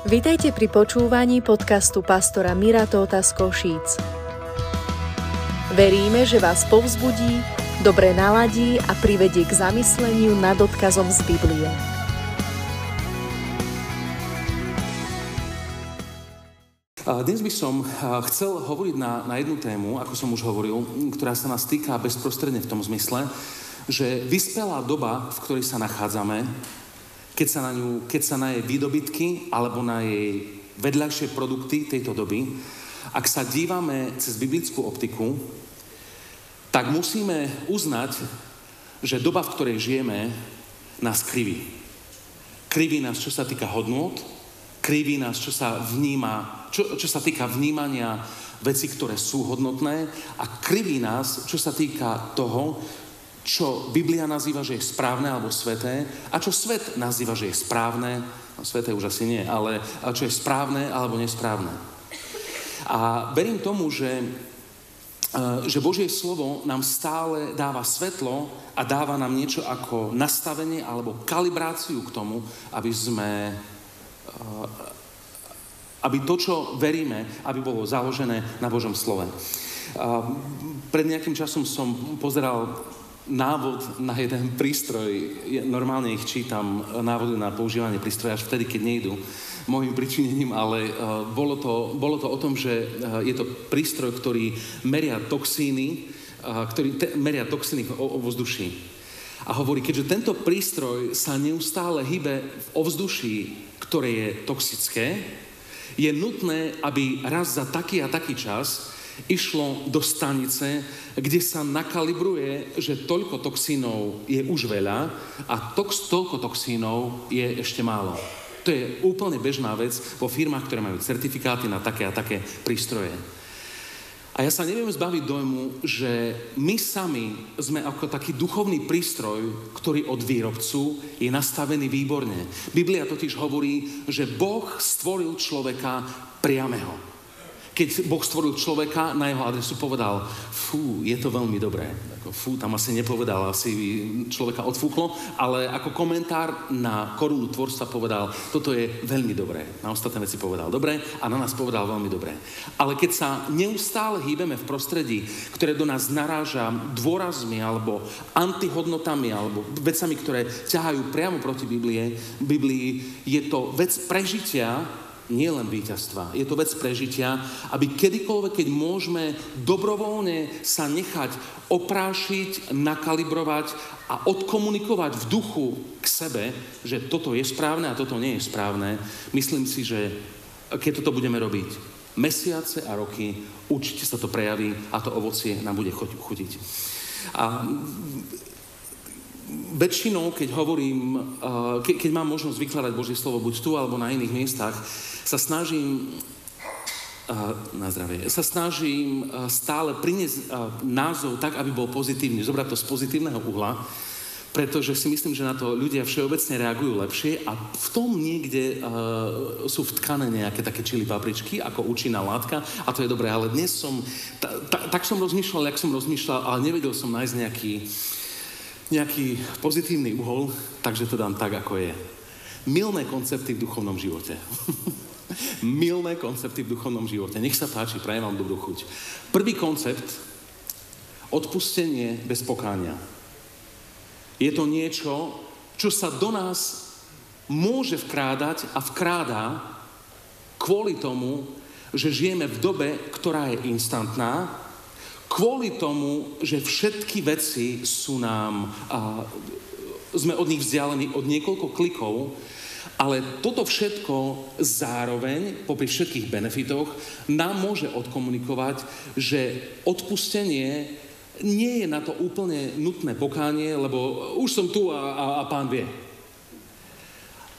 Vitajte pri počúvaní podcastu pastora Mira Tóta z Košíc. Veríme, že vás povzbudí, dobre naladí a privedie k zamysleniu nad odkazom z Biblie. Dnes by som chcel hovoriť na, na jednu tému, ako som už hovoril, ktorá sa nás týka bezprostredne v tom zmysle, že vyspelá doba, v ktorej sa nachádzame, keď sa na ňu, keď sa na jej výdobytky alebo na jej vedľajšie produkty tejto doby, ak sa dívame cez biblickú optiku, tak musíme uznať, že doba, v ktorej žijeme, nás kriví. Kriví nás, čo sa týka hodnot, kriví nás, čo sa vníma, čo, čo sa týka vnímania veci, ktoré sú hodnotné a kriví nás, čo sa týka toho, čo Biblia nazýva, že je správne alebo sveté a čo svet nazýva, že je správne, no sveté už asi nie, ale čo je správne alebo nesprávne. A verím tomu, že, e, že Božie slovo nám stále dáva svetlo a dáva nám niečo ako nastavenie alebo kalibráciu k tomu, aby sme e, aby to, čo veríme, aby bolo založené na Božom slove. Pred nejakým časom som pozeral návod na jeden prístroj. Normálne ich čítam, e, návody na používanie prístroja až vtedy, keď nejdu môjim pričinením, ale uh, bolo, to, bolo to o tom, že uh, je to prístroj, ktorý meria toxíny, uh, ktorý te, meria toxíny o, o vzduší. A hovorí, keďže tento prístroj sa neustále hýbe v ovzduší, ktoré je toxické, je nutné, aby raz za taký a taký čas išlo do stanice, kde sa nakalibruje, že toľko toxínov je už veľa a tox, toľko toxínov je ešte málo. To je úplne bežná vec vo firmách, ktoré majú certifikáty na také a také prístroje. A ja sa neviem zbaviť dojmu, že my sami sme ako taký duchovný prístroj, ktorý od výrobcu je nastavený výborne. Biblia totiž hovorí, že Boh stvoril človeka priameho keď Boh stvoril človeka, na jeho adresu povedal, fú, je to veľmi dobré. Fú, tam asi nepovedal, asi človeka odfúklo, ale ako komentár na korunu tvorstva povedal, toto je veľmi dobré. Na ostatné veci povedal dobre a na nás povedal veľmi dobré. Ale keď sa neustále hýbeme v prostredí, ktoré do nás naráža dôrazmi alebo antihodnotami alebo vecami, ktoré ťahajú priamo proti Biblie, Biblii, je to vec prežitia, nie len víťazstva. Je to vec prežitia, aby kedykoľvek, keď môžeme dobrovoľne sa nechať oprášiť, nakalibrovať a odkomunikovať v duchu k sebe, že toto je správne a toto nie je správne, myslím si, že keď toto budeme robiť mesiace a roky, určite sa to prejaví a to ovocie nám bude chutiť. A väčšinou, keď hovorím, keď mám možnosť vykladať Božie slovo buď tu alebo na iných miestach, sa snažím na zdravie. Sa snažím stále priniesť názov tak, aby bol pozitívny, zobrať to z pozitívneho uhla, pretože si myslím, že na to ľudia všeobecne reagujú lepšie a v tom niekde uh, sú vtkané nejaké také čili papričky ako účinná látka a to je dobré, ale dnes som, ta, ta, tak som rozmýšľal, jak som rozmýšľal, ale nevedel som nájsť nejaký, nejaký pozitívny uhol, takže to dám tak, ako je. Milné koncepty v duchovnom živote. Milné koncepty v duchovnom živote. Nech sa páči, prajem vám dobrú chuť. Prvý koncept, odpustenie bez pokánia. Je to niečo, čo sa do nás môže vkrádať a vkrádá kvôli tomu, že žijeme v dobe, ktorá je instantná, kvôli tomu, že všetky veci sú nám, a, sme od nich vzdialení od niekoľko klikov ale toto všetko zároveň, popri všetkých benefitoch, nám môže odkomunikovať, že odpustenie nie je na to úplne nutné pokánie, lebo už som tu a, a, a pán vie.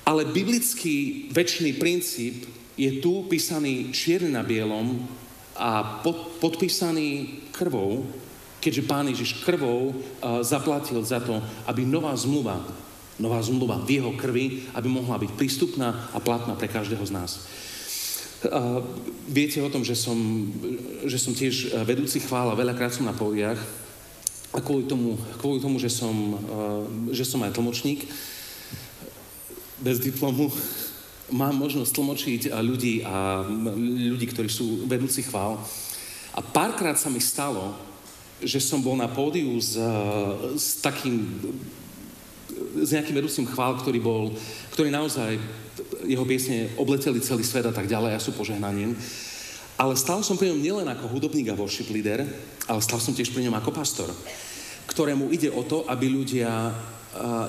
Ale biblický väčší princíp je tu písaný čierne na bielom a pod, podpísaný krvou, keďže pán Ježiš krvou uh, zaplatil za to, aby nová zmluva nová zmluva v jeho krvi, aby mohla byť prístupná a platná pre každého z nás. Uh, viete o tom, že som, že som tiež vedúci chvála, veľakrát som na pódiach a kvôli tomu, kvôli tomu že, som, uh, že som aj tlmočník bez diplomu, mám možnosť tlmočiť ľudí a ľudí, ktorí sú vedúci chvál. A párkrát sa mi stalo, že som bol na pódiu s, s takým s nejakým vedúcim chvál, ktorý bol, ktorý naozaj, jeho piesne obleteli celý svet a tak ďalej a sú požehnaním. Ale stal som pri ňom nielen ako hudobník a worship leader, ale stal som tiež pri ňom ako pastor, ktorému ide o to, aby ľudia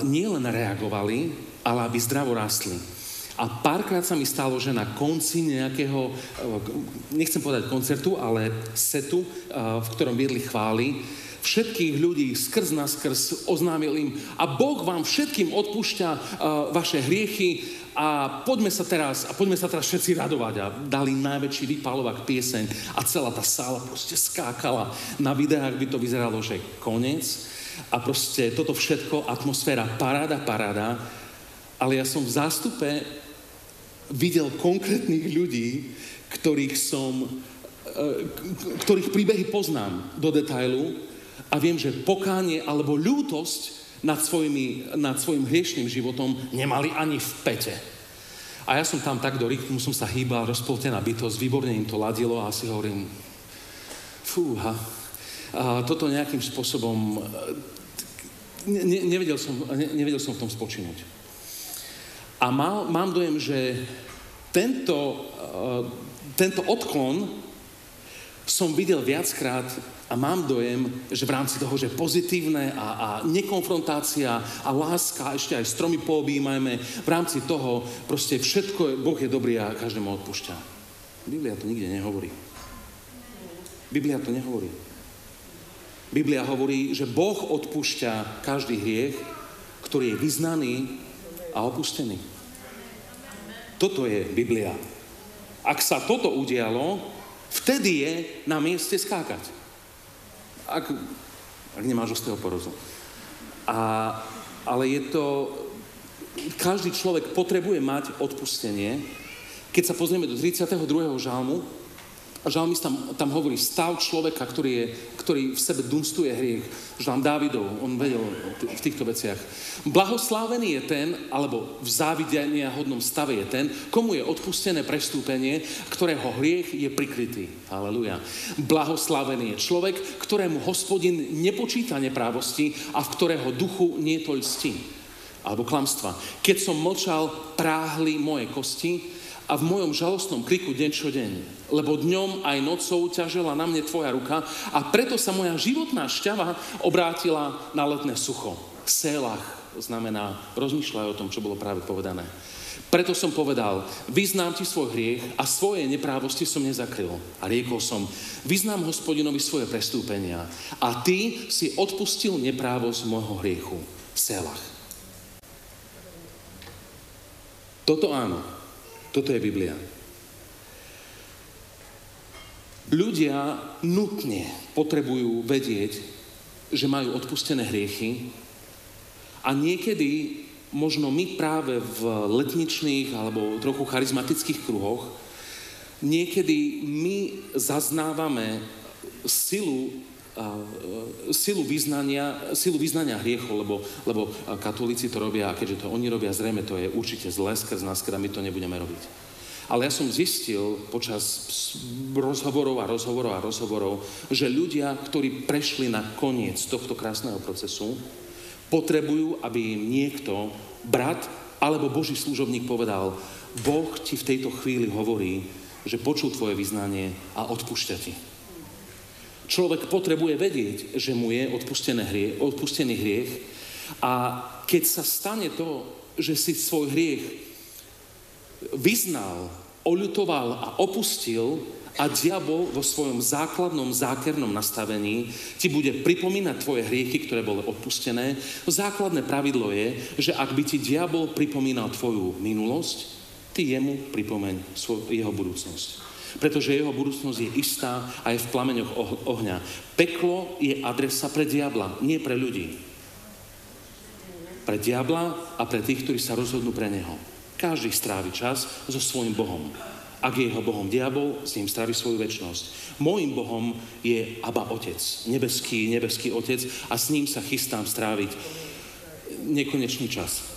nielen reagovali, ale aby zdravo rástli. A párkrát sa mi stalo, že na konci nejakého, nechcem povedať koncertu, ale setu, v ktorom viedli chvály, všetkých ľudí skrz na skrz oznámil im. A Boh vám všetkým odpúšťa uh, vaše hriechy a poďme sa teraz, a poďme sa teraz všetci radovať a dali najväčší vypalovak pieseň a celá tá sála proste skákala. Na videách by to vyzeralo, že koniec a proste toto všetko, atmosféra, paráda, paráda, ale ja som v zástupe videl konkrétnych ľudí, ktorých som, ktorých príbehy poznám do detailu a viem, že pokánie alebo ľútosť nad, svojimi, nad svojim hriešným životom nemali ani v pete. A ja som tam tak do rytmu, som sa hýbal, rozpoltená bytosť, výborne im to ladilo a si hovorím, fúha, a toto nejakým spôsobom, ne, ne, nevedel, som, ne, nevedel som v tom spočinúť. A mal, mám dojem, že tento, uh, tento odklon som videl viackrát a mám dojem, že v rámci toho, že pozitívne a, a nekonfrontácia a láska, ešte aj stromy poobímajme, v rámci toho proste všetko, Boh je dobrý a každému odpúšťa. Biblia to nikde nehovorí. Biblia to nehovorí. Biblia hovorí, že Boh odpúšťa každý hriech, ktorý je vyznaný a opustený. Toto je Biblia. Ak sa toto udialo, vtedy je na mieste skákať ak, ak nemáš osteoporózu. A, ale je to, každý človek potrebuje mať odpustenie. Keď sa pozrieme do 32. žalmu, a žalmist tam, tam hovorí stav človeka, ktorý, je, ktorý v sebe dunstuje hriech. Žalm Dávidov, on vedel v týchto veciach. Blahoslávený je ten, alebo v závidenia hodnom stave je ten, komu je odpustené prestúpenie, ktorého hriech je prikrytý. Halleluja. Blahoslávený je človek, ktorému hospodin nepočíta neprávosti a v ktorého duchu nie to lstí. Alebo klamstva. Keď som mlčal, práhli moje kosti, a v mojom žalostnom kriku deň čo deň. Lebo dňom aj nocou ťažela na mne tvoja ruka a preto sa moja životná šťava obrátila na letné sucho. Sélach znamená rozmýšľaj o tom, čo bolo práve povedané. Preto som povedal, vyznám ti svoj hriech a svoje neprávosti som nezakryl. A riekol som, vyznám hospodinovi svoje prestúpenia a ty si odpustil neprávosť môjho hriechu. Selach. Toto áno, toto je Biblia. Ľudia nutne potrebujú vedieť, že majú odpustené hriechy a niekedy možno my práve v letničných alebo trochu charizmatických kruhoch niekedy my zaznávame silu silu vyznania, silu vyznania hriechu, lebo, lebo katolíci to robia a keďže to oni robia, zrejme to je určite zlé skrz nás, my to nebudeme robiť. Ale ja som zistil počas rozhovorov a rozhovorov a rozhovorov, že ľudia, ktorí prešli na koniec tohto krásneho procesu, potrebujú, aby im niekto, brat alebo Boží služobník povedal, Boh ti v tejto chvíli hovorí, že počul tvoje vyznanie a odpúšťa ti. Človek potrebuje vedieť, že mu je hriech, odpustený hriech a keď sa stane to, že si svoj hriech vyznal, oľutoval a opustil a diabol vo svojom základnom zákernom nastavení ti bude pripomínať tvoje hriechy, ktoré boli odpustené. Základné pravidlo je, že ak by ti diabol pripomínal tvoju minulosť, ty jemu pripomeň jeho budúcnosť pretože jeho budúcnosť je istá a je v plameňoch ohňa. Peklo je adresa pre diabla, nie pre ľudí. Pre diabla a pre tých, ktorí sa rozhodnú pre neho. Každý strávi čas so svojím Bohom. Ak je jeho Bohom diabol, s ním strávi svoju väčnosť. Mojím Bohom je Abba Otec, nebeský, nebeský Otec a s ním sa chystám stráviť nekonečný čas.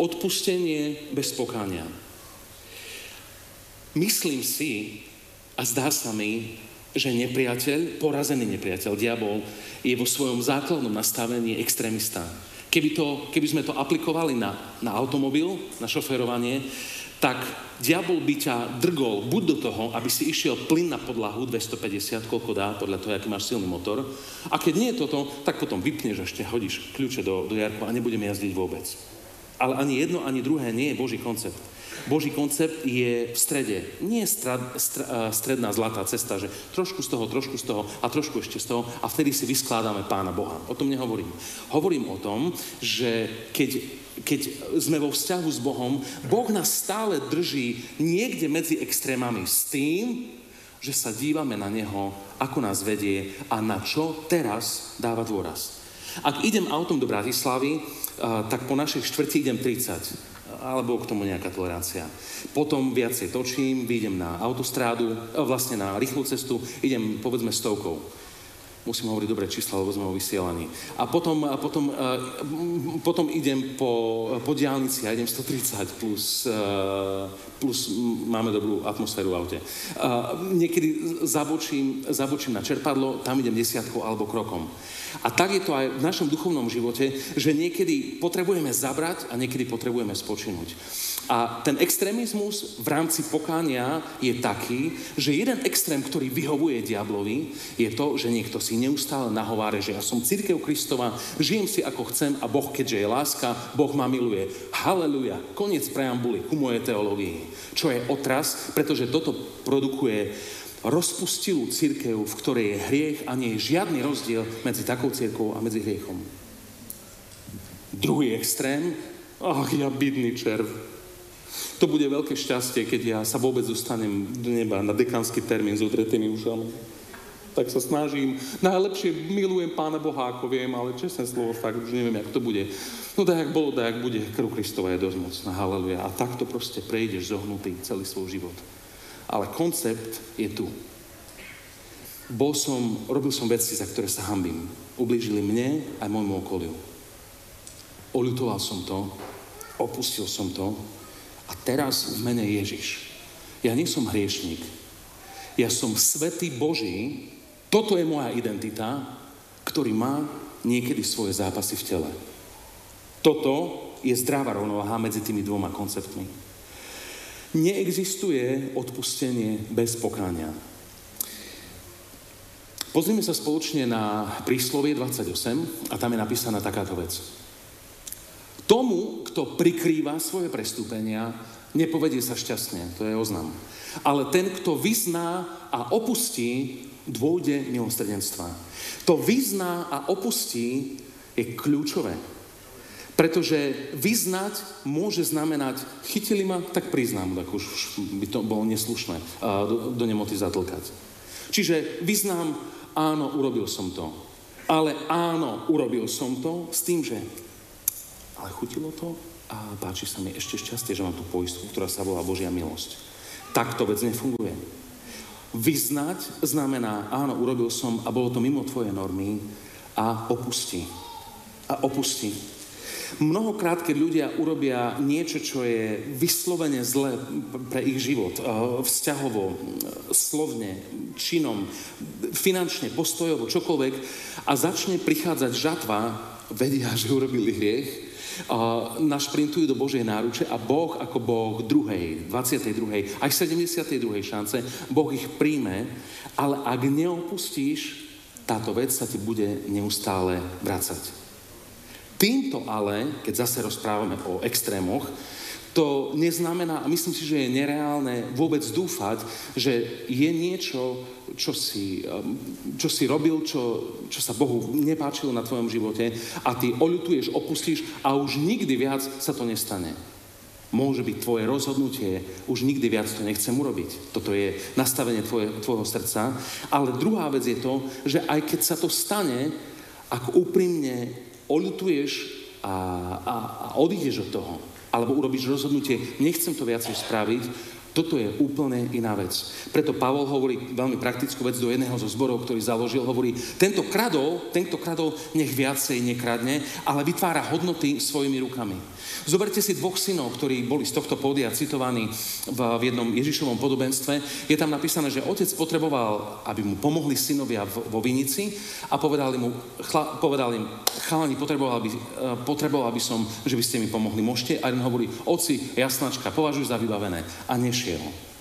Odpustenie bez pokánia Myslím si, a zdá sa mi, že nepriateľ, porazený nepriateľ, diabol, je vo svojom základnom nastavení extrémista. Keby, to, keby sme to aplikovali na, na automobil, na šoferovanie, tak diabol by ťa drgol buď do toho, aby si išiel plyn na podlahu 250, koľko dá, podľa toho, aký máš silný motor. A keď nie je toto, tak potom vypneš ešte hodíš kľúče do, do jarku a nebudeme jazdiť vôbec. Ale ani jedno, ani druhé nie je Boží koncept. Boží koncept je v strede. Nie je strad, stra, stredná zlatá cesta, že trošku z toho, trošku z toho a trošku ešte z toho a vtedy si vyskládame Pána Boha. O tom nehovorím. Hovorím o tom, že keď, keď sme vo vzťahu s Bohom, Boh nás stále drží niekde medzi extrémami s tým, že sa dívame na Neho, ako nás vedie a na čo teraz dáva dôraz. Ak idem autom do Bratislavy, tak po našej štvrti idem 30 alebo k tomu nejaká tolerancia. Potom viacej točím, vyjdem na autostrádu, vlastne na rýchlu cestu, idem povedzme stovkou musím hovoriť dobré čísla, lebo sme o vysielaní. A potom, a potom, a potom idem po, po diálnici a idem 130 plus, plus máme dobrú atmosféru v aute. A niekedy zabočím, zabočím na čerpadlo, tam idem desiatkou alebo krokom. A tak je to aj v našom duchovnom živote, že niekedy potrebujeme zabrať a niekedy potrebujeme spočinúť. A ten extrémizmus v rámci pokánia je taký, že jeden extrém, ktorý vyhovuje diablovi, je to, že niekto si neustále nahováre, že ja som církev Kristova, žijem si ako chcem a Boh, keďže je láska, Boh ma miluje. Haleluja, koniec preambuly ku mojej teológii. Čo je otras, pretože toto produkuje rozpustilú církev, v ktorej je hriech a nie je žiadny rozdiel medzi takou církou a medzi hriechom. Druhý extrém, ach ja bydný červ, to bude veľké šťastie, keď ja sa vôbec dostanem do neba na dekánsky termín s odretými ušami. Tak sa snažím. Najlepšie milujem Pána Boha, ako viem, ale čestné slovo, fakt už neviem, jak to bude. No jak bolo, jak bude. Krv Kristova je dosť mocná. Haleluja. A takto proste prejdeš zohnutý celý svoj život. Ale koncept je tu. Bol som, robil som veci, za ktoré sa hambím. Ublížili mne aj môjmu okoliu. Oľutoval som to, opustil som to, a teraz v mene Ježiš. Ja nie som hriešnik. Ja som svetý Boží. Toto je moja identita, ktorý má niekedy svoje zápasy v tele. Toto je zdravá rovnováha medzi tými dvoma konceptmi. Neexistuje odpustenie bez pokáňa. Pozrime sa spoločne na príslovie 28 a tam je napísaná takáto vec. Tomu, kto prikrýva svoje prestúpenia, nepovedie sa šťastne, to je oznam. Ale ten, kto vyzná a opustí, dôjde milostredenstva. To vyzná a opustí je kľúčové. Pretože vyznať môže znamenať, chytili ma, tak priznám, tak už by to bolo neslušné do, do nemoty zatlkať. Čiže vyznám, áno, urobil som to. Ale áno, urobil som to s tým, že ale chutilo to a páči sa mi ešte šťastie, že mám tú poistku, ktorá sa volá Božia milosť. Tak to vec nefunguje. Vyznať znamená, áno, urobil som a bolo to mimo tvoje normy a opusti. A opusti. Mnohokrát, keď ľudia urobia niečo, čo je vyslovene zlé pre ich život, eh, vzťahovo, slovne, činom, finančne, postojovo, čokoľvek, a začne prichádzať žatva, vedia, že urobili hriech, našprintujú do Božej náruče a Boh ako Boh druhej, 22. aj 72. šance, Boh ich príjme, ale ak neopustíš, táto vec sa ti bude neustále vracať. Týmto ale, keď zase rozprávame o extrémoch, to neznamená, a myslím si, že je nereálne vôbec dúfať, že je niečo, čo si, um, čo si robil, čo, čo sa Bohu nepáčilo na tvojom živote a ty oľutuješ, opustíš a už nikdy viac sa to nestane. Môže byť tvoje rozhodnutie, už nikdy viac to nechcem urobiť. Toto je nastavenie tvoje, tvojho srdca. Ale druhá vec je to, že aj keď sa to stane, ak úprimne oľutuješ a, a, a odídeš od toho, alebo urobíš rozhodnutie, nechcem to viacej spraviť, Toto je úplne iná vec. Preto Pavol hovorí veľmi praktickú vec do jedného zo zborov, ktorý založil, hovorí, tento kradol, tento kradol nech viacej nekradne, ale vytvára hodnoty svojimi rukami. Zoberte si dvoch synov, ktorí boli z tohto pódia citovaní v, v jednom Ježišovom podobenstve. Je tam napísané, že otec potreboval, aby mu pomohli synovia vo vinici a povedal im, chla, povedal im chalani, potreboval by, eh, potreboval by som, že by ste mi pomohli. Môžete? A jeden hovorí, oci, jasnačka, považuj za vybavené. A nešiel.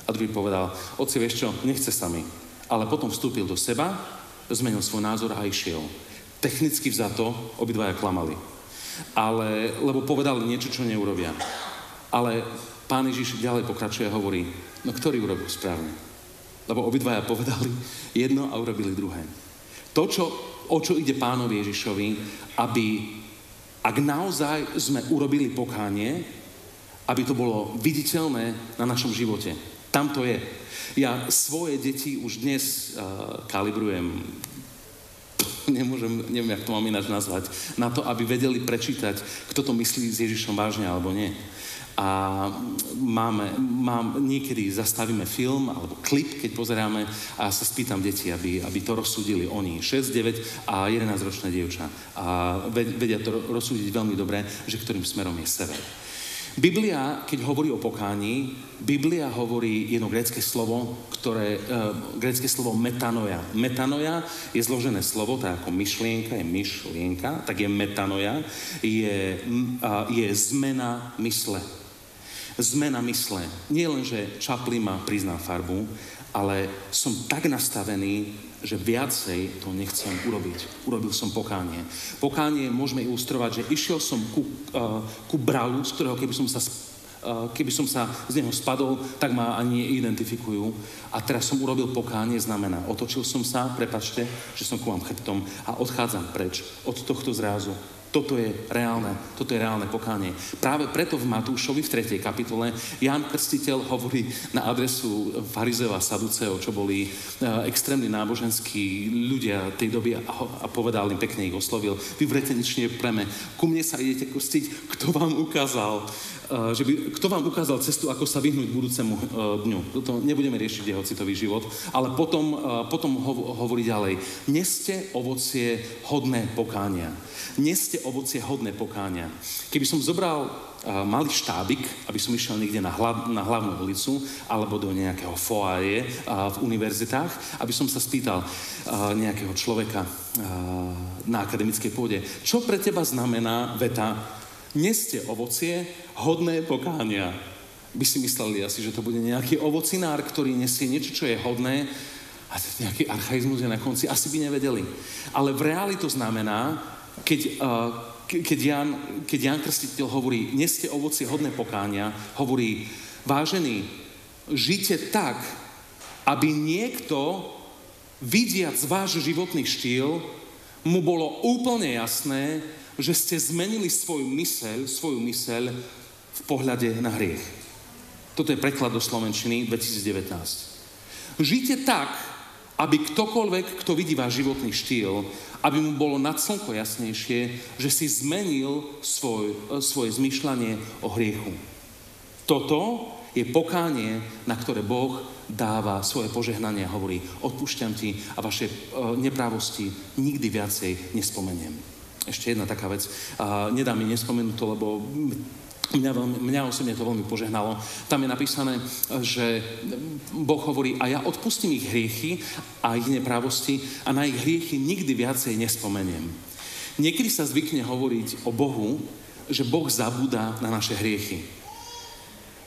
A druhý povedal, oci, vieš čo, nechce sa mi. Ale potom vstúpil do seba, zmenil svoj názor a išiel. Technicky vzato obidvaja klamali. Ale, lebo povedali niečo, čo neurobia. Ale pán Ježiš ďalej pokračuje a hovorí, no ktorý urobil správne? Lebo obidvaja povedali jedno a urobili druhé. To, čo, o čo ide pánovi Ježišovi, aby ak naozaj sme urobili pokánie, aby to bolo viditeľné na našom živote. Tam to je. Ja svoje deti už dnes uh, kalibrujem nemôžem, neviem, jak to mám ináč nazvať, na to, aby vedeli prečítať, kto to myslí s Ježišom vážne alebo nie. A máme, mám, niekedy zastavíme film alebo klip, keď pozeráme a sa spýtam deti, aby, aby to rozsúdili oni. 6, 9 a 11 ročné dievča. A vedia to rozsúdiť veľmi dobre, že ktorým smerom je sever. Biblia, keď hovorí o pokání, Biblia hovorí jedno grécké slovo, ktoré, uh, grécké slovo metanoja. Metanoja je zložené slovo, tak ako myšlienka je myšlienka, tak je metanoja, je, uh, je zmena mysle. Zmena mysle. Nie len, že Chaplin má prizná farbu, ale som tak nastavený, že viacej to nechcem urobiť. Urobil som pokánie. Pokánie môžeme ilustrovať, že išiel som ku, uh, ku bralu, z ktorého keby som sa uh, keby som sa z neho spadol, tak ma ani neidentifikujú. A teraz som urobil pokánie, znamená, otočil som sa, prepačte, že som ku vám chrbtom a odchádzam preč od tohto zrázu. Toto je reálne, toto je reálne pokánie. Práve preto v Matúšovi v 3. kapitole Ján Krstiteľ hovorí na adresu farizeov a saduceov, čo boli e, extrémni náboženskí ľudia tej doby a, a povedal im, pekne ich oslovil, vy vretenične pleme, ku mne sa idete krstiť, kto vám ukázal, že by, kto vám ukázal cestu, ako sa vyhnúť budúcemu e, dňu. Toto nebudeme riešiť jeho citový život, ale potom, potom hovorí ďalej. Neste ovocie hodné pokánia. Neste ovocie hodné pokáňa. Keby som zobral malý štábik, aby som išiel niekde na, hlav, na hlavnú ulicu alebo do nejakého foaje uh, v univerzitách, aby som sa spýtal nejakého človeka na akademickej pôde, čo pre teba znamená veta neste ovocie hodné pokáňa. By si mysleli asi, že to bude nejaký ovocinár, ktorý nesie niečo, čo je hodné, a nejaký archaizmus je na konci, asi by nevedeli. Ale v reáli to znamená, keď, uh, keď, Jan, keď Jan Krstiteľ hovorí, neste ovocie hodné pokáňa, hovorí, vážený, žite tak, aby niekto, vidiac váš životný štýl, mu bolo úplne jasné, že ste zmenili svoju myseľ, svoju myseľ pohľade na hriech. Toto je preklad do Slovenčiny 2019. Žite tak, aby ktokoľvek, kto vidí váš životný štýl, aby mu bolo nad slnko jasnejšie, že si zmenil svoj, svoje zmyšľanie o hriechu. Toto je pokánie, na ktoré Boh dáva svoje požehnanie a hovorí, odpúšťam ti a vaše uh, neprávosti nikdy viacej nespomeniem. Ešte jedna taká vec. Uh, nedá mi nespomenúť to, lebo Mňa, mňa osobne to veľmi požehnalo. Tam je napísané, že Boh hovorí, a ja odpustím ich hriechy a ich neprávosti a na ich hriechy nikdy viacej nespomeniem. Niekedy sa zvykne hovoriť o Bohu, že Boh zabúda na naše hriechy.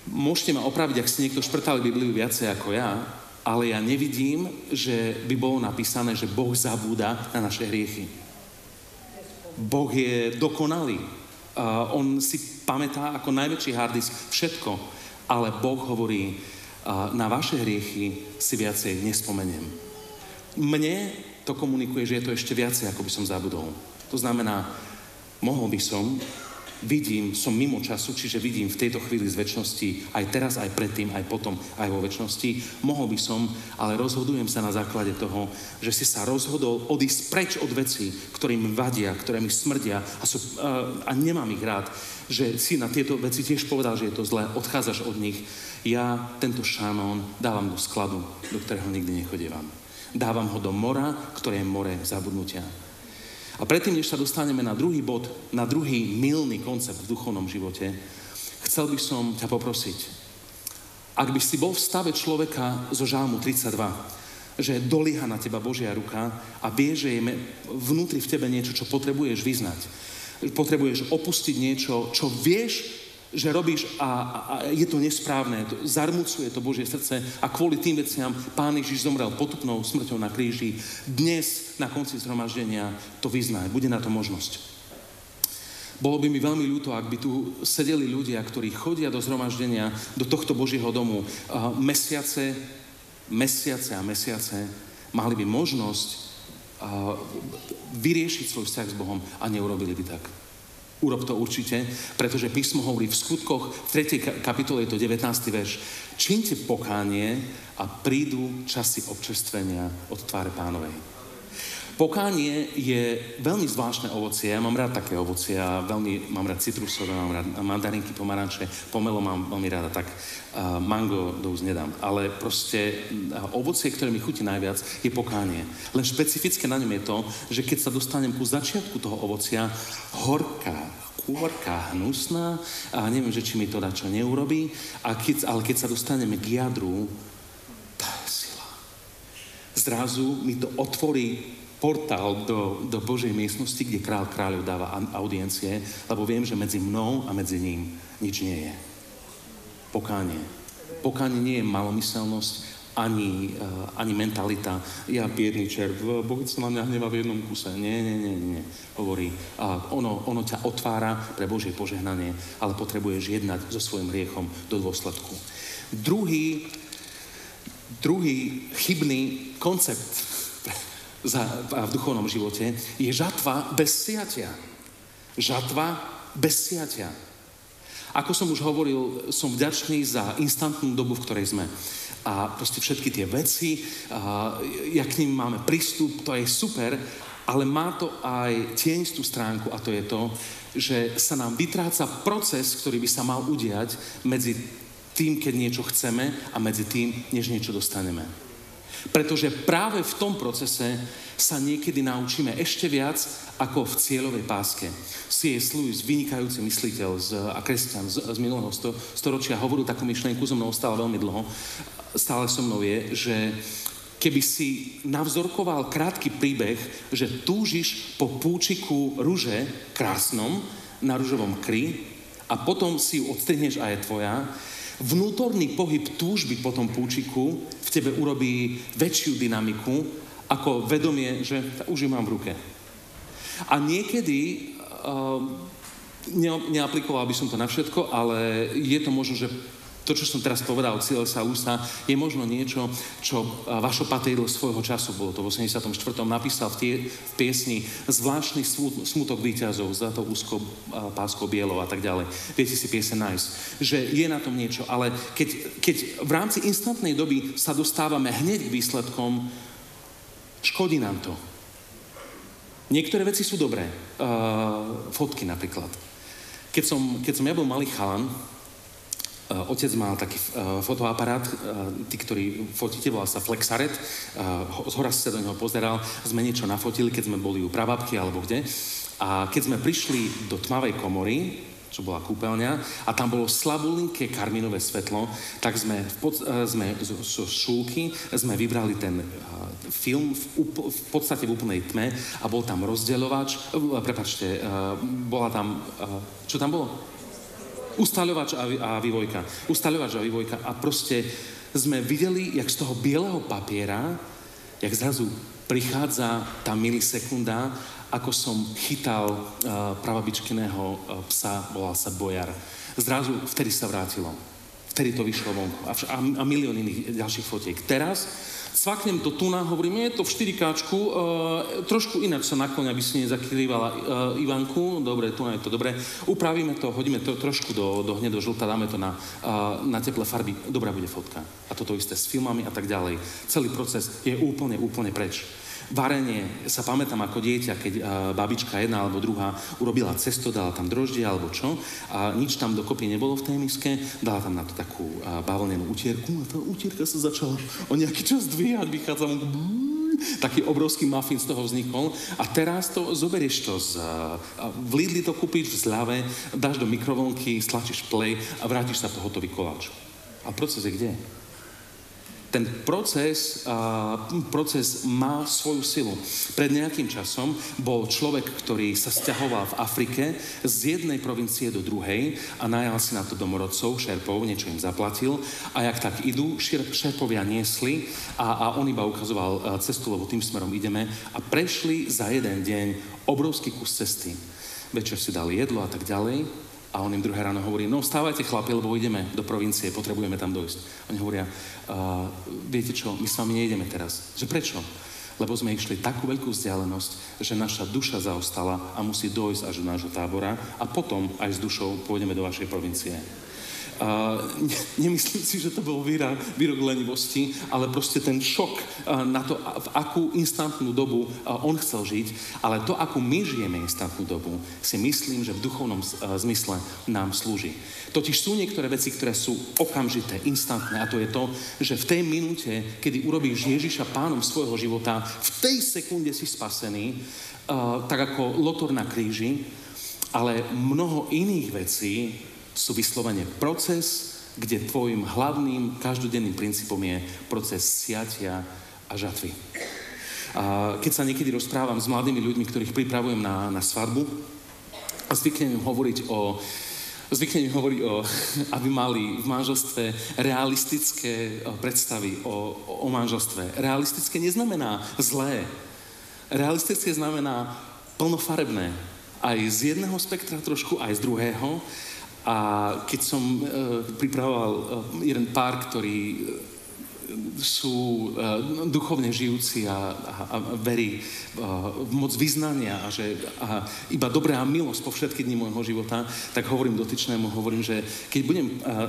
Môžete ma opraviť, ak ste niekto šprtali Bibliu viacej ako ja, ale ja nevidím, že by bolo napísané, že Boh zabúda na naše hriechy. Boh je dokonalý. Uh, on si pamätá ako najväčší harddisk všetko, ale Boh hovorí, uh, na vaše hriechy si viacej nespomeniem. Mne to komunikuje, že je to ešte viacej, ako by som zabudol. To znamená, mohol by som vidím, som mimo času, čiže vidím v tejto chvíli z väčšnosti, aj teraz, aj predtým, aj potom, aj vo väčšnosti. Mohol by som, ale rozhodujem sa na základe toho, že si sa rozhodol odísť preč od vecí, ktoré mi vadia, ktoré mi smrdia a, sú, a, a nemám ich rád, že si na tieto veci tiež povedal, že je to zlé, odchádzaš od nich. Ja tento šanón dávam do skladu, do ktorého nikdy nechodievam. Dávam ho do mora, ktoré je more zabudnutia. A predtým, než sa dostaneme na druhý bod, na druhý milný koncept v duchovnom živote, chcel by som ťa poprosiť, ak by si bol v stave človeka zo žálmu 32, že dolíha na teba Božia ruka a vie, že je vnútri v tebe niečo, čo potrebuješ vyznať. Potrebuješ opustiť niečo, čo vieš, že robíš a, a je to nesprávne, zarmucuje to Božie srdce a kvôli tým veciam Pán Ježiš zomrel potupnou smrťou na kríži. Dnes na konci zhromaždenia to vyznaj, bude na to možnosť. Bolo by mi veľmi ľúto, ak by tu sedeli ľudia, ktorí chodia do zhromaždenia, do tohto Božieho domu uh, mesiace, mesiace a mesiace, mali by možnosť uh, vyriešiť svoj vzťah s Bohom a neurobili by tak. Urob to určite, pretože písmo hovorí v skutkoch, v 3. kapitole je to 19. verš. Čínte pokánie a prídu časy občerstvenia od tváre pánovej. Pokánie je veľmi zvláštne ovocie. Ja mám rád také ovocie. Ja veľmi mám rád citrusové, mám rád mandarinky, pomaranče. Pomelo mám veľmi ráda, tak uh, mango dosť nedám. Ale proste uh, ovocie, ktoré mi chutí najviac, je pokánie. Len špecifické na ňom je to, že keď sa dostanem ku začiatku toho ovocia, horká, kôrka, hnusná a neviem, že či mi to dá čo neurobí, a keď, ale keď sa dostaneme k jadru, tá je sila. Zrazu mi to otvorí portál do, do Božej miestnosti, kde král kráľov dáva audiencie, lebo viem, že medzi mnou a medzi ním nič nie je. Pokánie. Pokánie nie je malomyselnosť, ani, uh, ani mentalita, ja biedný červ, Boh sa na mňa hneva v jednom kuse. Nie, nie, nie, nie. Hovorí, uh, ono, ono ťa otvára pre Božie požehnanie, ale potrebuješ jednať so svojim hriechom do dôsledku. Druhý, druhý chybný koncept za, v duchovnom živote, je žatva bez siatia. Žatva bez siatia. Ako som už hovoril, som vďačný za instantnú dobu, v ktorej sme. A proste všetky tie veci, a, ja k ním máme prístup, to je super, ale má to aj tienistú stránku a to je to, že sa nám vytráca proces, ktorý by sa mal udiať medzi tým, keď niečo chceme a medzi tým, než niečo dostaneme. Pretože práve v tom procese sa niekedy naučíme ešte viac ako v cieľovej páske. C.S. Lewis, vynikajúci mysliteľ z, a kresťan z, z minulého sto, storočia, hovoril takú myšlienku, so mnou stále veľmi dlho, stále so mnou je, že keby si navzorkoval krátky príbeh, že túžiš po púčiku rúže krásnom na rúžovom kry a potom si ju odstrihneš a je tvoja, vnútorný pohyb túžby po tom púčiku tebe urobí väčšiu dynamiku ako vedomie, že už ju mám v ruke. A niekedy, uh, neaplikoval by som to na všetko, ale je to možno, že to, čo som teraz povedal, cieľ sa ústa, je možno niečo, čo Vašo patrilo svojho času, bolo to v 84. napísal v, tie, v piesni zvláštny smutok výťazov, to úzko pásko bielou a tak ďalej. Viete si piesen nájsť, že je na tom niečo, ale keď, keď v rámci instantnej doby sa dostávame hneď k výsledkom, škodí nám to. Niektoré veci sú dobré. Uh, fotky napríklad. Keď som, keď som ja bol malý chalan, otec mal taký uh, fotoaparát, uh, tí, ktorí fotíte, volá sa Flexaret. Z hora sa do neho pozeral, sme niečo nafotili, keď sme boli u pravabky alebo kde. A keď sme prišli do tmavej komory, čo bola kúpeľňa, a tam bolo slabulinké karminové svetlo, tak sme, pod, sme zo, zo šúlky sme vybrali ten film v, up, v podstate v úplnej tme a bol tam rozdeľovač, prepačte, bola tam, čo tam bolo? Ustaľovač a, vývojka. Ustaľovač a vývojka. A proste sme videli, jak z toho bieleho papiera, jak zrazu prichádza tá milisekunda, ako som chytal uh, pravabičkiného uh, psa, volal sa Bojar. Zrazu vtedy sa vrátilo. Vtedy to vyšlo vonku. A, a, a milión iných ďalších fotiek. Teraz cvaknem to tu na, hovorím, je to v 4 káčku, e, trošku ináč sa nakloň, aby si nezakrývala e, Ivanku, dobre, tu je to dobre, upravíme to, hodíme to trošku do, do hnedo žlta, dáme to na, e, na teplé farby, dobrá bude fotka. A toto isté s filmami a tak ďalej. Celý proces je úplne, úplne preč. Varenie, sa pamätám ako dieťa, keď uh, babička jedna alebo druhá urobila cesto, dala tam droždie alebo čo a nič tam dokopy nebolo v tej miske, dala tam na to takú uh, bavlnenú utierku a tá utierka sa začala o nejaký čas dvíjať, vychádza mu taký obrovský muffin z toho vznikol a teraz to zoberieš to z, v Lidli to kúpiš v zľave, dáš do mikrovlnky, stlačíš play a vrátiš sa po hotový koláč. A proces je kde? Ten proces, uh, proces má svoju silu. Pred nejakým časom bol človek, ktorý sa stiahoval v Afrike z jednej provincie do druhej a najal si na to domorodcov, šerpov, niečo im zaplatil a jak tak idú, šerpovia niesli a, a on iba ukazoval cestu, lebo tým smerom ideme a prešli za jeden deň obrovský kus cesty. Večer si dali jedlo a tak ďalej a on im druhé ráno hovorí, no stávajte chlapi, lebo ideme do provincie, potrebujeme tam dojsť. Oni hovoria, uh, viete čo, my s vami nejdeme teraz. Že prečo? Lebo sme išli takú veľkú vzdialenosť, že naša duša zaostala a musí dojsť až do nášho tábora a potom aj s dušou pôjdeme do vašej provincie. Uh, nemyslím si, že to bol výrok, výrok lenivosti, ale proste ten šok uh, na to, v akú instantnú dobu uh, on chcel žiť, ale to, akú my žijeme instantnú dobu, si myslím, že v duchovnom uh, zmysle nám slúži. Totiž sú niektoré veci, ktoré sú okamžité, instantné a to je to, že v tej minúte, kedy urobíš Ježiša pánom svojho života, v tej sekunde si spasený, tak ako lotor na kríži, ale mnoho iných vecí sú vyslovene proces, kde tvojim hlavným každodenným princípom je proces siatia a žatvy. A keď sa niekedy rozprávam s mladými ľuďmi, ktorých pripravujem na, na svadbu, a zvyknem im hovoriť o zvyknem hovoriť o, aby mali v manželstve realistické predstavy o, o manželstve. Realistické neznamená zlé. Realistické znamená plnofarebné. Aj z jedného spektra trošku, aj z druhého. A keď som e, pripravoval e, jeden pár, ktorý sú uh, duchovne žijúci a, a, a verí uh, v moc vyznania a že a iba dobrá milosť po všetky dni môjho života, tak hovorím dotyčnému, hovorím, že keď budem uh,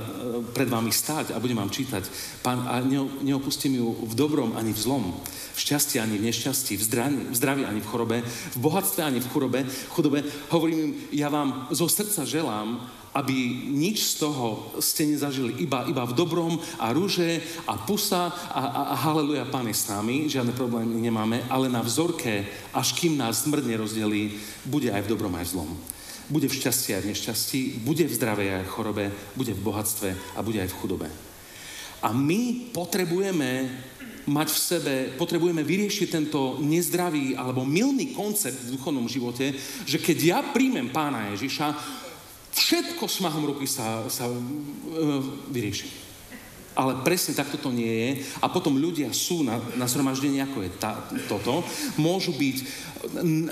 pred vami stáť a budem vám čítať, pán, a neopustím ju v dobrom ani v zlom, v šťastí ani v nešťastí, v zdraví, v zdraví ani v chorobe, v bohatstve ani v chudobe, chudobe, hovorím im, ja vám zo srdca želám, aby nič z toho ste nezažili iba, iba v dobrom a rúže a pusa a, a, a haleluja, Pán s nami, žiadne problémy nemáme, ale na vzorke, až kým nás smrť nerozdelí, bude aj v dobrom, aj v zlom. Bude v šťastí aj v nešťastí, bude v zdravej aj v chorobe, bude v bohatstve a bude aj v chudobe. A my potrebujeme mať v sebe, potrebujeme vyriešiť tento nezdravý alebo milný koncept v duchovnom živote, že keď ja príjmem pána Ježiša, Všetko smahom ruky sa, sa uh, vyrieši. Ale presne takto to nie je. A potom ľudia sú na, na zhromaždení, ako je tá, toto, môžu byť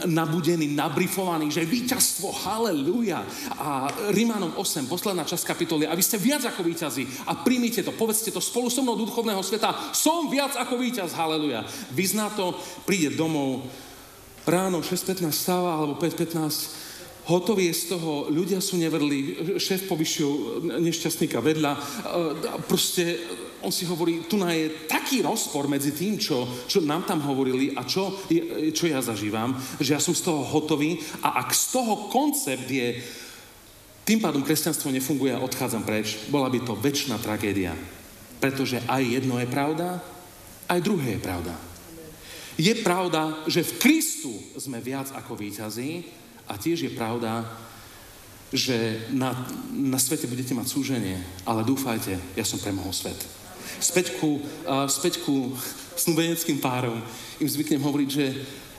nabudení, nabrifovaní, že víťazstvo, haleluja. A Rimanom 8, posledná časť kapitoly, a vy ste viac ako víťazí a príjmite to, povedzte to spolu so mnou do duchovného sveta, som viac ako víťaz, haleluja. Vyzná to, príde domov, ráno 6.15 stáva, alebo 5.15 hotový je z toho, ľudia sú nevrli, šéf povyšil nešťastníka vedľa, proste on si hovorí, tu je taký rozpor medzi tým, čo, čo nám tam hovorili a čo, čo ja zažívam, že ja som z toho hotový a ak z toho koncept je, tým pádom kresťanstvo nefunguje a odchádzam preč, bola by to väčšiná tragédia. Pretože aj jedno je pravda, aj druhé je pravda. Je pravda, že v Kristu sme viac ako výťazí, a tiež je pravda, že na, na svete budete mať súženie, ale dúfajte, ja som premohol svet. Späť ku, uh, späť ku snúbeneckým párom im zvyknem hovoriť, že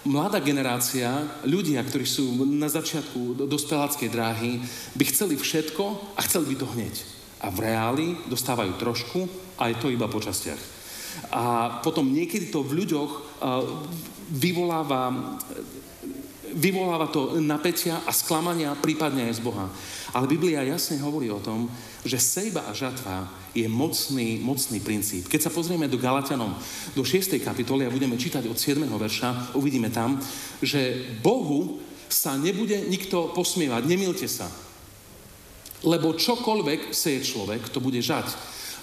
mladá generácia, ľudia, ktorí sú na začiatku dospeláckej dráhy, by chceli všetko a chceli by to hneď. A v reáli dostávajú trošku a je to iba po častiach. A potom niekedy to v ľuďoch uh, vyvoláva vyvoláva to napätia a sklamania, prípadne aj z Boha. Ale Biblia jasne hovorí o tom, že sejba a žatva je mocný, mocný princíp. Keď sa pozrieme do Galatianom, do 6. kapitoly a budeme čítať od 7. verša, uvidíme tam, že Bohu sa nebude nikto posmievať, nemilte sa. Lebo čokoľvek seje človek, to bude žať.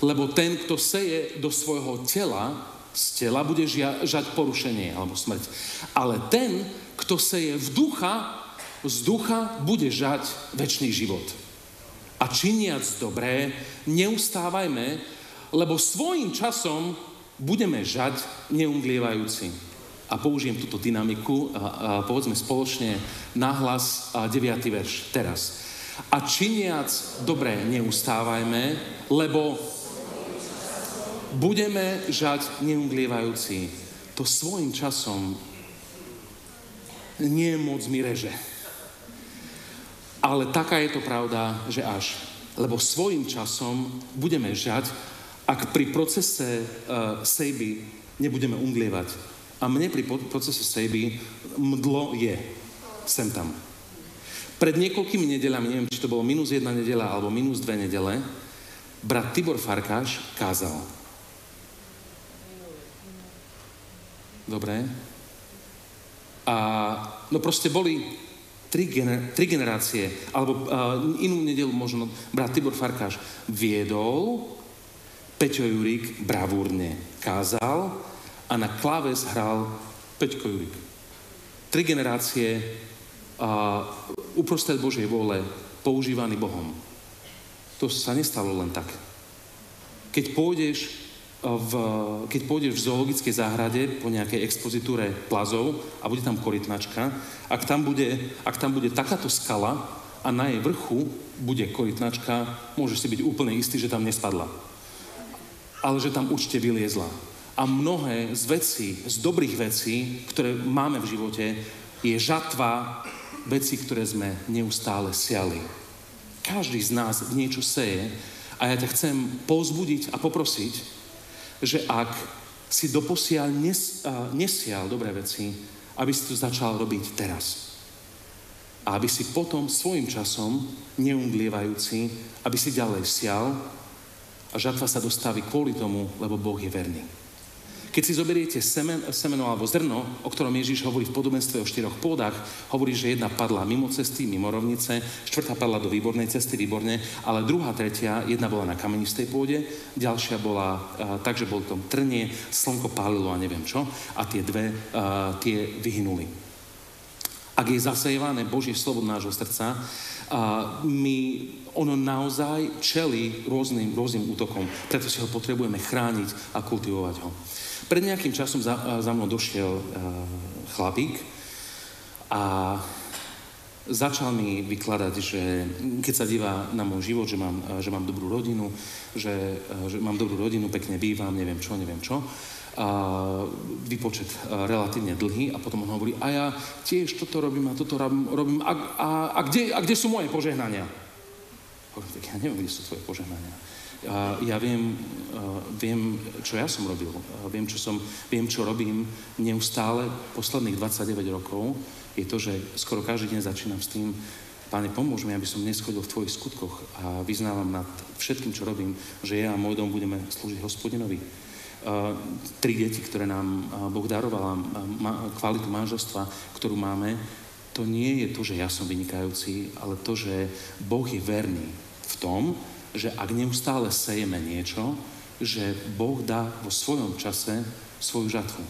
Lebo ten, kto seje do svojho tela, z tela bude žia, žať porušenie alebo smrť. Ale ten, kto seje v ducha, z ducha bude žať väčší život a činiac dobré, neustávajme, lebo svojim časom budeme žať neumglievajúci. A použijem túto dynamiku, a, a povedzme spoločne nahlas 9. verš teraz. A činiac dobré neustávajme, lebo budeme žať neumglievajúci. To svojim časom nie moc mi reže. Ale taká je to pravda, že až. Lebo svojim časom budeme žať, ak pri procese uh, sejby nebudeme umglievať. A mne pri procese sejby mdlo je. Sem tam. Pred niekoľkými nedelami, neviem, či to bolo minus jedna nedela alebo minus dve nedele, brat Tibor Farkáš kázal. Dobre. A no proste boli tri, gener- tri generácie, alebo uh, inú nedelu možno brat Tibor Farkáš viedol, Peťo Jurík bravúrne kázal a na kláves hral Peťko Jurík. Tri generácie uh, uprostred Božej vôle používaný Bohom. To sa nestalo len tak. Keď pôjdeš v, keď pôjdeš v zoologickej záhrade po nejakej expozitúre plazov a bude tam korytnačka, ak tam bude, ak tam bude takáto skala a na jej vrchu bude korytnačka, môžeš si byť úplne istý, že tam nespadla. Ale že tam určite vyliezla. A mnohé z vecí, z dobrých vecí, ktoré máme v živote, je žatva vecí, ktoré sme neustále siali. Každý z nás niečo seje a ja ťa chcem pozbudiť a poprosiť, že ak si doposiaľ nes, uh, nesial dobré veci, aby si to začal robiť teraz. A aby si potom svojim časom, neumglievajúci, aby si ďalej sial a žatva sa dostaví kvôli tomu, lebo Boh je verný. Keď si zoberiete semen, semeno alebo zrno, o ktorom Ježiš hovorí v podobenstve o štyroch pôdach, hovorí, že jedna padla mimo cesty, mimo rovnice, štvrtá padla do výbornej cesty, výborne, ale druhá, tretia, jedna bola na kamenistej pôde, ďalšia bola uh, tak, že bol tom trnie, slnko pálilo a neviem čo, a tie dve, uh, tie vyhynuli. Ak je zasejevané Božie slovo nášho srdca, a my, ono naozaj čelí rôznym, rôznym útokom. Preto si ho potrebujeme chrániť a kultivovať ho. Pred nejakým časom za, za mnou došiel uh, chlapík a začal mi vykladať, že keď sa díva na môj život, že mám, že mám dobrú rodinu, že, že mám dobrú rodinu, pekne bývam, neviem čo, neviem čo, a vypočet relatívne dlhý a potom on hovorí, a ja tiež toto robím a toto robím a, a, a, kde, a kde sú moje požehnania? Hovorím, tak ja neviem, kde sú tvoje požehnania. Ja viem, viem, čo ja som robil. Viem, čo, som, viem, čo robím neustále posledných 29 rokov. Je to, že skoro každý deň začínam s tým, Páne, pomôž mi, aby som neschodil v Tvojich skutkoch a vyznávam nad všetkým, čo robím, že ja a môj dom budeme slúžiť hospodinovi. Uh, tri deti, ktoré nám Boh daroval, uh, kvalitu manželstva, ktorú máme, to nie je to, že ja som vynikajúci, ale to, že Boh je verný v tom, že ak neustále sejeme niečo, že Boh dá vo svojom čase svoju žatvu.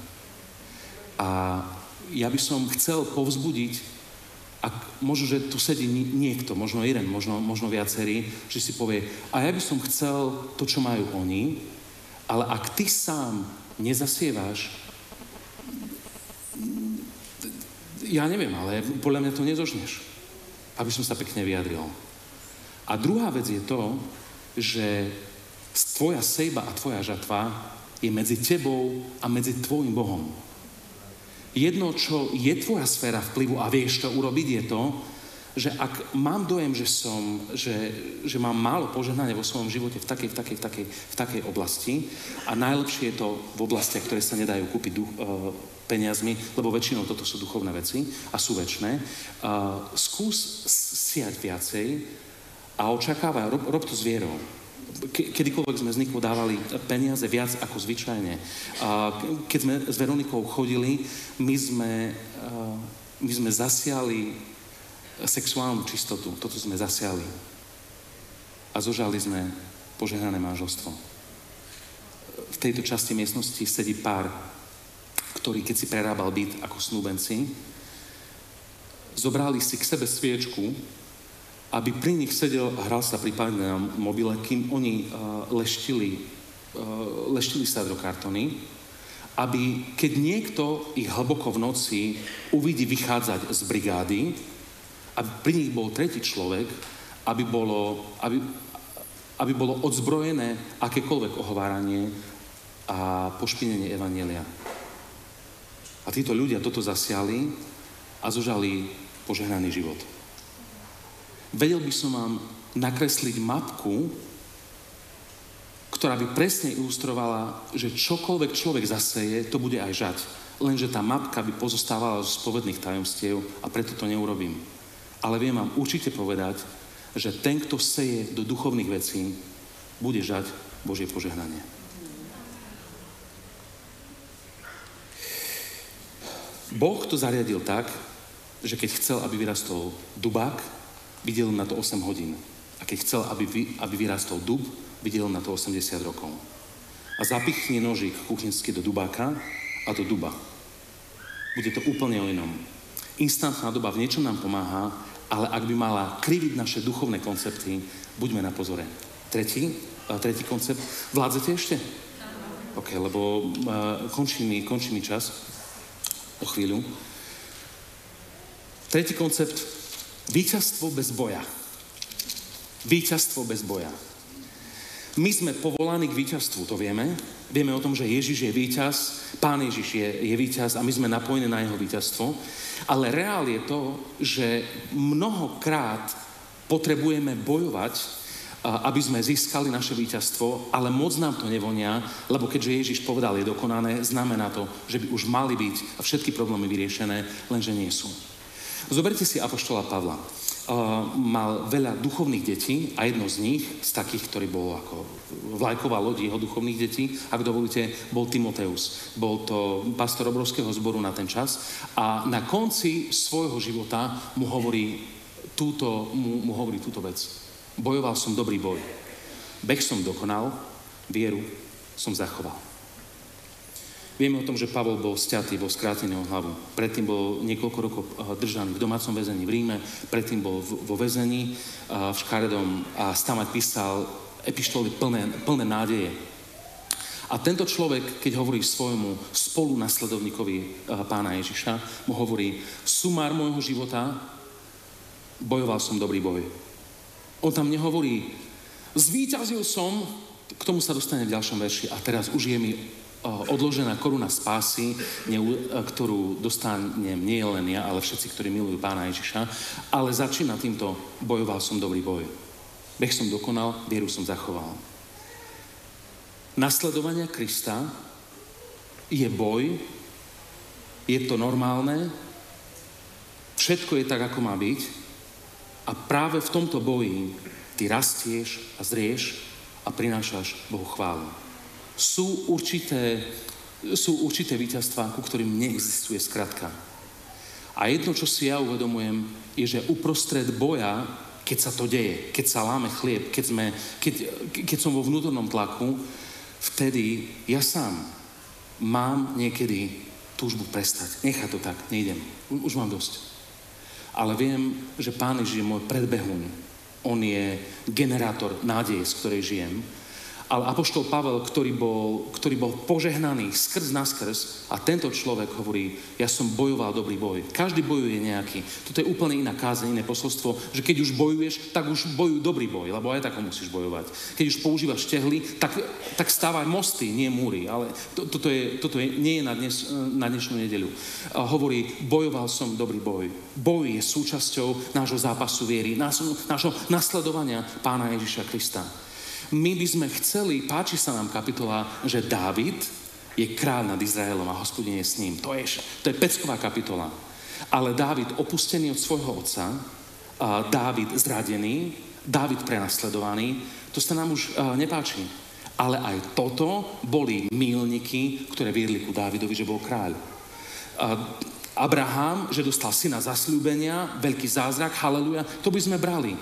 A ja by som chcel povzbudiť, ak možno, že tu sedí niekto, možno jeden, možno, možno viacerí, že si povie, a ja by som chcel to, čo majú oni, ale ak ty sám nezasievaš, ja neviem, ale podľa mňa to nezožneš. Aby som sa pekne vyjadril. A druhá vec je to, že tvoja sejba a tvoja žatva je medzi tebou a medzi tvojim Bohom. Jedno, čo je tvoja sféra vplyvu a vieš to urobiť, je to, že ak mám dojem, že som, že, že mám málo požehnania vo svojom živote v takej, v takej, v takej, v takej oblasti a najlepšie je to v oblastiach, ktoré sa nedajú kúpiť duch, uh, peniazmi, lebo väčšinou toto sú duchovné veci a sú väčšie, uh, skús siať viacej, a očakáva, rob, rob to s vierou. Ke, kedykoľvek sme s Nikou dávali peniaze viac ako zvyčajne. Keď sme s Veronikou chodili, my sme, my sme zasiali sexuálnu čistotu. Toto sme zasiali. A zožali sme požehnané manželstvo. V tejto časti miestnosti sedí pár, ktorý, keď si prerábal byt ako snúbenci, zobrali si k sebe sviečku aby pri nich sedel a hral sa prípadne na mobile, kým oni uh, leštili, uh, leštili sa do kartony, aby keď niekto ich hlboko v noci uvidí vychádzať z brigády, aby pri nich bol tretí človek, aby bolo, aby, aby bolo odzbrojené akékoľvek ohováranie a pošpinenie Evanielia. A títo ľudia toto zasiali a zožali požehnaný život. Vedel by som vám nakresliť mapku, ktorá by presne ilustrovala, že čokoľvek človek zaseje, to bude aj žať. Lenže tá mapka by pozostávala zo spovedných tajomstiev a preto to neurobím. Ale viem vám určite povedať, že ten, kto seje do duchovných vecí, bude žať Božie požehnanie. Boh to zariadil tak, že keď chcel, aby vyrastol dubák, Videl na to 8 hodín. A keď chcel, aby, vy, aby vyrastol dub, videl na to 80 rokov. A zapichne nožík kuchynský do dubáka a do duba. Bude to úplne o inom. Instantná doba v niečom nám pomáha, ale ak by mala kriviť naše duchovné koncepty, buďme na pozore. Tretí, tretí koncept. Vládzete ešte? OK, lebo uh, končí, mi, končí mi čas. O chvíľu. Tretí koncept Výťazstvo bez boja. Výťazstvo bez boja. My sme povolaní k víťazstvu, to vieme. Vieme o tom, že Ježiš je víťaz, Pán Ježiš je, je víťaz a my sme napojení na jeho víťazstvo. Ale reál je to, že mnohokrát potrebujeme bojovať, aby sme získali naše víťazstvo, ale moc nám to nevonia, lebo keďže Ježiš povedal je dokonané, znamená to, že by už mali byť všetky problémy vyriešené, lenže nie sú. Zoberte si Apoštola Pavla. Uh, mal veľa duchovných detí a jedno z nich, z takých, ktorý bol ako vlajková loď jeho duchovných detí, ak dovolíte, bol Timoteus. Bol to pastor obrovského zboru na ten čas a na konci svojho života mu hovorí túto, mu, mu hovorí túto vec. Bojoval som dobrý boj. Beh som dokonal, vieru som zachoval. Vieme o tom, že Pavol bol stiatý, bol skrátený o hlavu. Predtým bol niekoľko rokov eh, držaný v domácom väzení v Ríme, predtým bol vo väzení eh, v Škaredom a stamať písal epištoly plné, plné nádeje. A tento človek, keď hovorí svojmu spolu nasledovníkovi eh, pána Ježiša, mu hovorí, sumár môjho života, bojoval som dobrý boj. On tam nehovorí, zvíťazil som, k tomu sa dostane v ďalšom verši a teraz už je mi odložená koruna spásy, ktorú dostanem nie len ja, ale všetci, ktorí milujú pána Ježiša. Ale začína týmto, bojoval som dobrý boj. Beh som dokonal, vieru som zachoval. Nasledovania Krista je boj, je to normálne, všetko je tak, ako má byť a práve v tomto boji ty rastieš a zrieš a prinášaš Bohu chválu sú určité, sú určité víťazstvá, ku ktorým neexistuje skratka. A jedno, čo si ja uvedomujem, je, že uprostred boja, keď sa to deje, keď sa láme chlieb, keď, sme, keď, keď som vo vnútornom tlaku, vtedy ja sám mám niekedy túžbu prestať. Nechaj to tak, nejdem. Už mám dosť. Ale viem, že Pán Ježiš je môj predbehuň. On je generátor nádeje, z ktorej žijem ale Apoštol Pavel, ktorý bol, ktorý bol požehnaný skrz na skrz a tento človek hovorí, ja som bojoval dobrý boj. Každý bojuje nejaký. Toto je úplne iná kázeň, iné posolstvo, že keď už bojuješ, tak už bojuj dobrý boj, lebo aj tako musíš bojovať. Keď už používaš štehly, tak, tak stávaj mosty, nie múry. Ale to, toto, je, toto je, nie je na, dnes, na dnešnú nedeľu. A hovorí, bojoval som dobrý boj. Boj je súčasťou nášho zápasu viery, nášho, nášho nasledovania Pána Ježiša Krista. My by sme chceli, páči sa nám kapitola, že Dávid je kráľ nad Izraelom a hospodine je s ním. To je, to je pecková kapitola. Ale Dávid opustený od svojho otca, Dávid zradený, Dávid prenasledovaný, to sa nám už nepáči. Ale aj toto boli milníky, ktoré viedli ku Dávidovi, že bol kráľ. Abraham, že dostal syna zasľúbenia, veľký zázrak, haleluja, to by sme brali.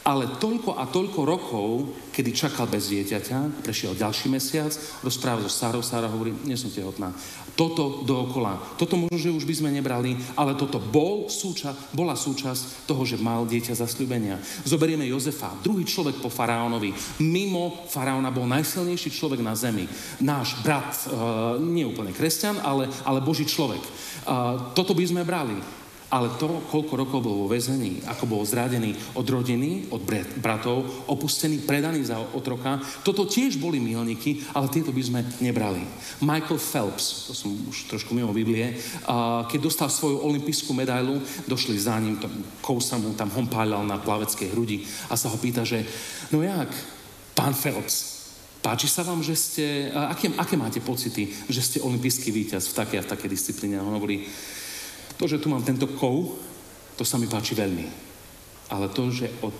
Ale toľko a toľko rokov, kedy čakal bez dieťaťa, prešiel ďalší mesiac, rozprával so Sárou, Sára hovorí, nie som tehotná. Toto dookola. Toto možno, že už by sme nebrali, ale toto bol súča, bola súčasť toho, že mal dieťa zasľúbenia. Zoberieme Jozefa, druhý človek po faraónovi. Mimo faraóna bol najsilnejší človek na zemi. Náš brat, uh, nie úplne kresťan, ale, ale Boží človek. Uh, toto by sme brali. Ale to, koľko rokov bol vo väzení, ako bol zradený od rodiny, od bratov, opustený, predaný za otroka, toto tiež boli milníky, ale tieto by sme nebrali. Michael Phelps, to som už trošku mimo Biblie, keď dostal svoju olimpijskú medailu, došli za ním, kousa mu tam hompáľal na plaveckej hrudi a sa ho pýta, že no jak, pán Phelps, Páči sa vám, že ste, aké, aké máte pocity, že ste olimpijský víťaz v takej a v takej disciplíne? A on hovorí, to, že tu mám tento kov, to sa mi páči veľmi. Ale to, že od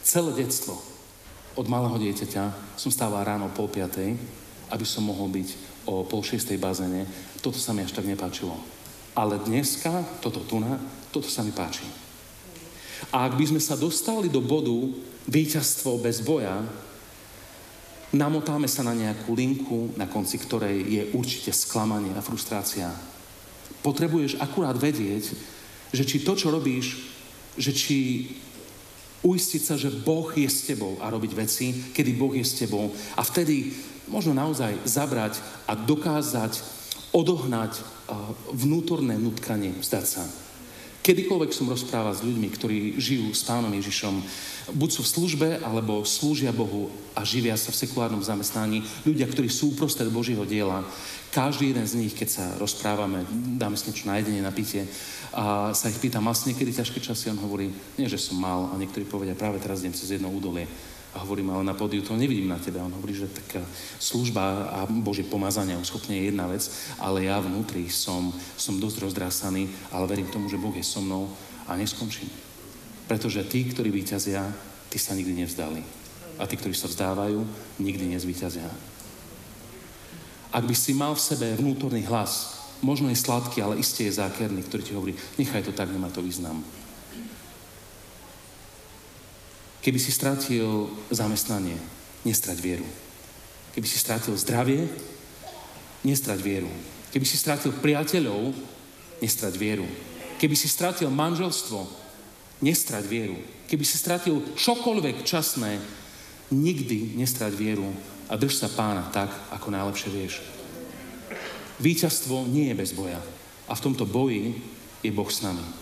celé detstvo, od malého dieťaťa, som stával ráno pol piatej, aby som mohol byť o pol šiestej bazene, toto sa mi až tak nepáčilo. Ale dneska, toto tu na, toto sa mi páči. A ak by sme sa dostali do bodu víťazstvo bez boja, namotáme sa na nejakú linku, na konci ktorej je určite sklamanie a frustrácia. Potrebuješ akurát vedieť, že či to, čo robíš, že či uistiť sa, že Boh je s tebou a robiť veci, kedy Boh je s tebou. A vtedy možno naozaj zabrať a dokázať odohnať vnútorné nutkanie, vzdať sa. Kedykoľvek som rozprával s ľuďmi, ktorí žijú s pánom Ježišom, buď sú v službe, alebo slúžia Bohu a živia sa v sekulárnom zamestnaní, ľudia, ktorí sú uprostred Božieho diela, každý jeden z nich, keď sa rozprávame, dáme si niečo na jedenie, na pitie, a sa ich pýtam, mal si niekedy ťažké časy? On hovorí, nie, že som mal. A niektorí povedia, práve teraz idem cez jedno údolie. A hovorím, ale na pódiu to nevidím na tebe. On hovorí, že taká služba a Božie pomazanie schopne je jedna vec, ale ja vnútri som, som dosť rozdrásaný, ale verím tomu, že Boh je so mnou a neskončím. Pretože tí, ktorí vyťazia, tí sa nikdy nevzdali. A tí, ktorí sa vzdávajú, nikdy nezvyťazia. Ak by si mal v sebe vnútorný hlas, možno je sladký, ale isté je zákerný, ktorý ti hovorí, nechaj to tak, nemá to význam. Keby si strátil zamestnanie, nestrať vieru. Keby si strátil zdravie, nestrať vieru. Keby si strátil priateľov, nestrať vieru. Keby si strátil manželstvo, nestrať vieru. Keby si strátil čokoľvek časné, nikdy nestrať vieru a drž sa pána tak, ako najlepšie vieš. Výťazstvo nie je bez boja. A v tomto boji je Boh s nami.